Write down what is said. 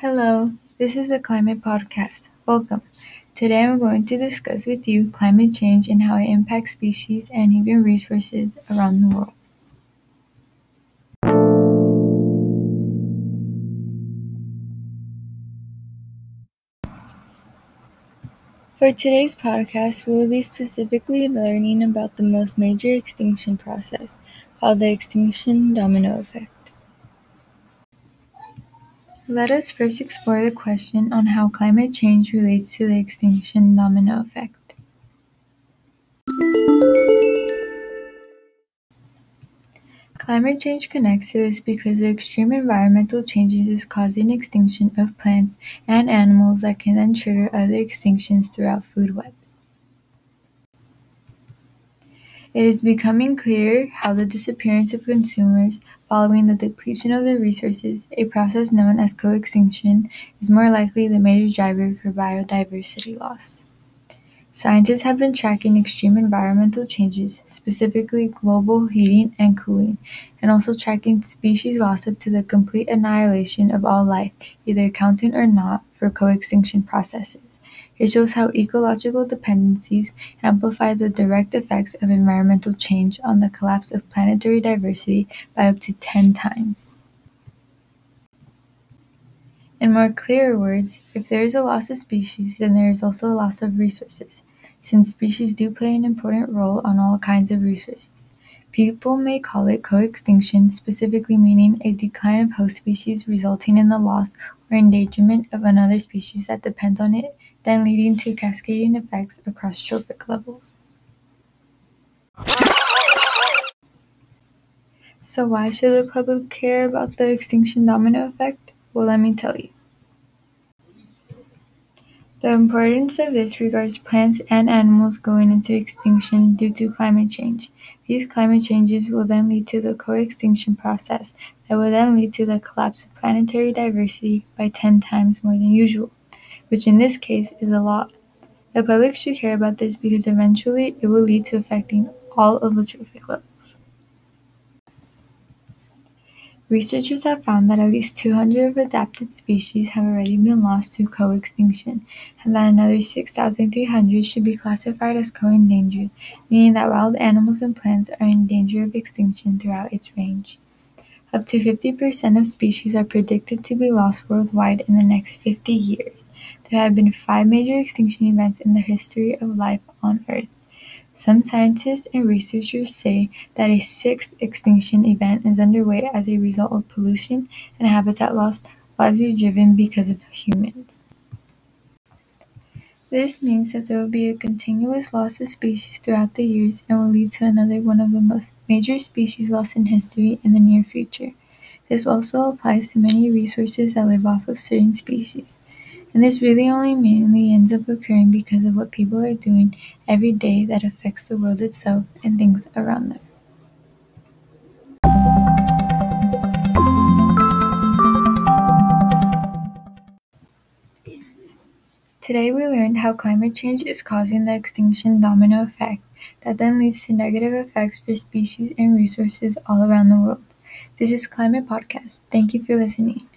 Hello, this is the Climate Podcast. Welcome. Today I'm going to discuss with you climate change and how it impacts species and even resources around the world. For today's podcast, we will be specifically learning about the most major extinction process called the extinction domino effect. Let us first explore the question on how climate change relates to the extinction domino effect. Climate change connects to this because the extreme environmental changes is causing extinction of plants and animals that can then trigger other extinctions throughout food webs. It is becoming clearer how the disappearance of consumers following the depletion of their resources, a process known as co-extinction, is more likely the major driver for biodiversity loss. Scientists have been tracking extreme environmental changes, specifically global heating and cooling, and also tracking species loss up to the complete annihilation of all life, either accounting or not for co-extinction processes. It shows how ecological dependencies amplify the direct effects of environmental change on the collapse of planetary diversity by up to 10 times. In more clear words, if there is a loss of species, then there is also a loss of resources, since species do play an important role on all kinds of resources. People may call it co-extinction, specifically meaning a decline of host species resulting in the loss or endangerment of another species that depends on it, then leading to cascading effects across trophic levels. So why should the public care about the extinction domino effect? Well, let me tell you. The importance of this regards plants and animals going into extinction due to climate change. These climate changes will then lead to the co-extinction process that will then lead to the collapse of planetary diversity by 10 times more than usual, which in this case is a lot. The public should care about this because eventually it will lead to affecting all of the trophic levels. Researchers have found that at least 200 of adapted species have already been lost to co-extinction, and that another 6,300 should be classified as co-endangered, meaning that wild animals and plants are in danger of extinction throughout its range. Up to 50% of species are predicted to be lost worldwide in the next 50 years. There have been five major extinction events in the history of life on Earth. Some scientists and researchers say that a sixth extinction event is underway as a result of pollution and habitat loss largely driven because of humans. This means that there will be a continuous loss of species throughout the years and will lead to another one of the most major species loss in history in the near future. This also applies to many resources that live off of certain species. And this really only mainly ends up occurring because of what people are doing every day that affects the world itself and things around them. Today we learned how climate change is causing the extinction domino effect that then leads to negative effects for species and resources all around the world. This is Climate Podcast. Thank you for listening.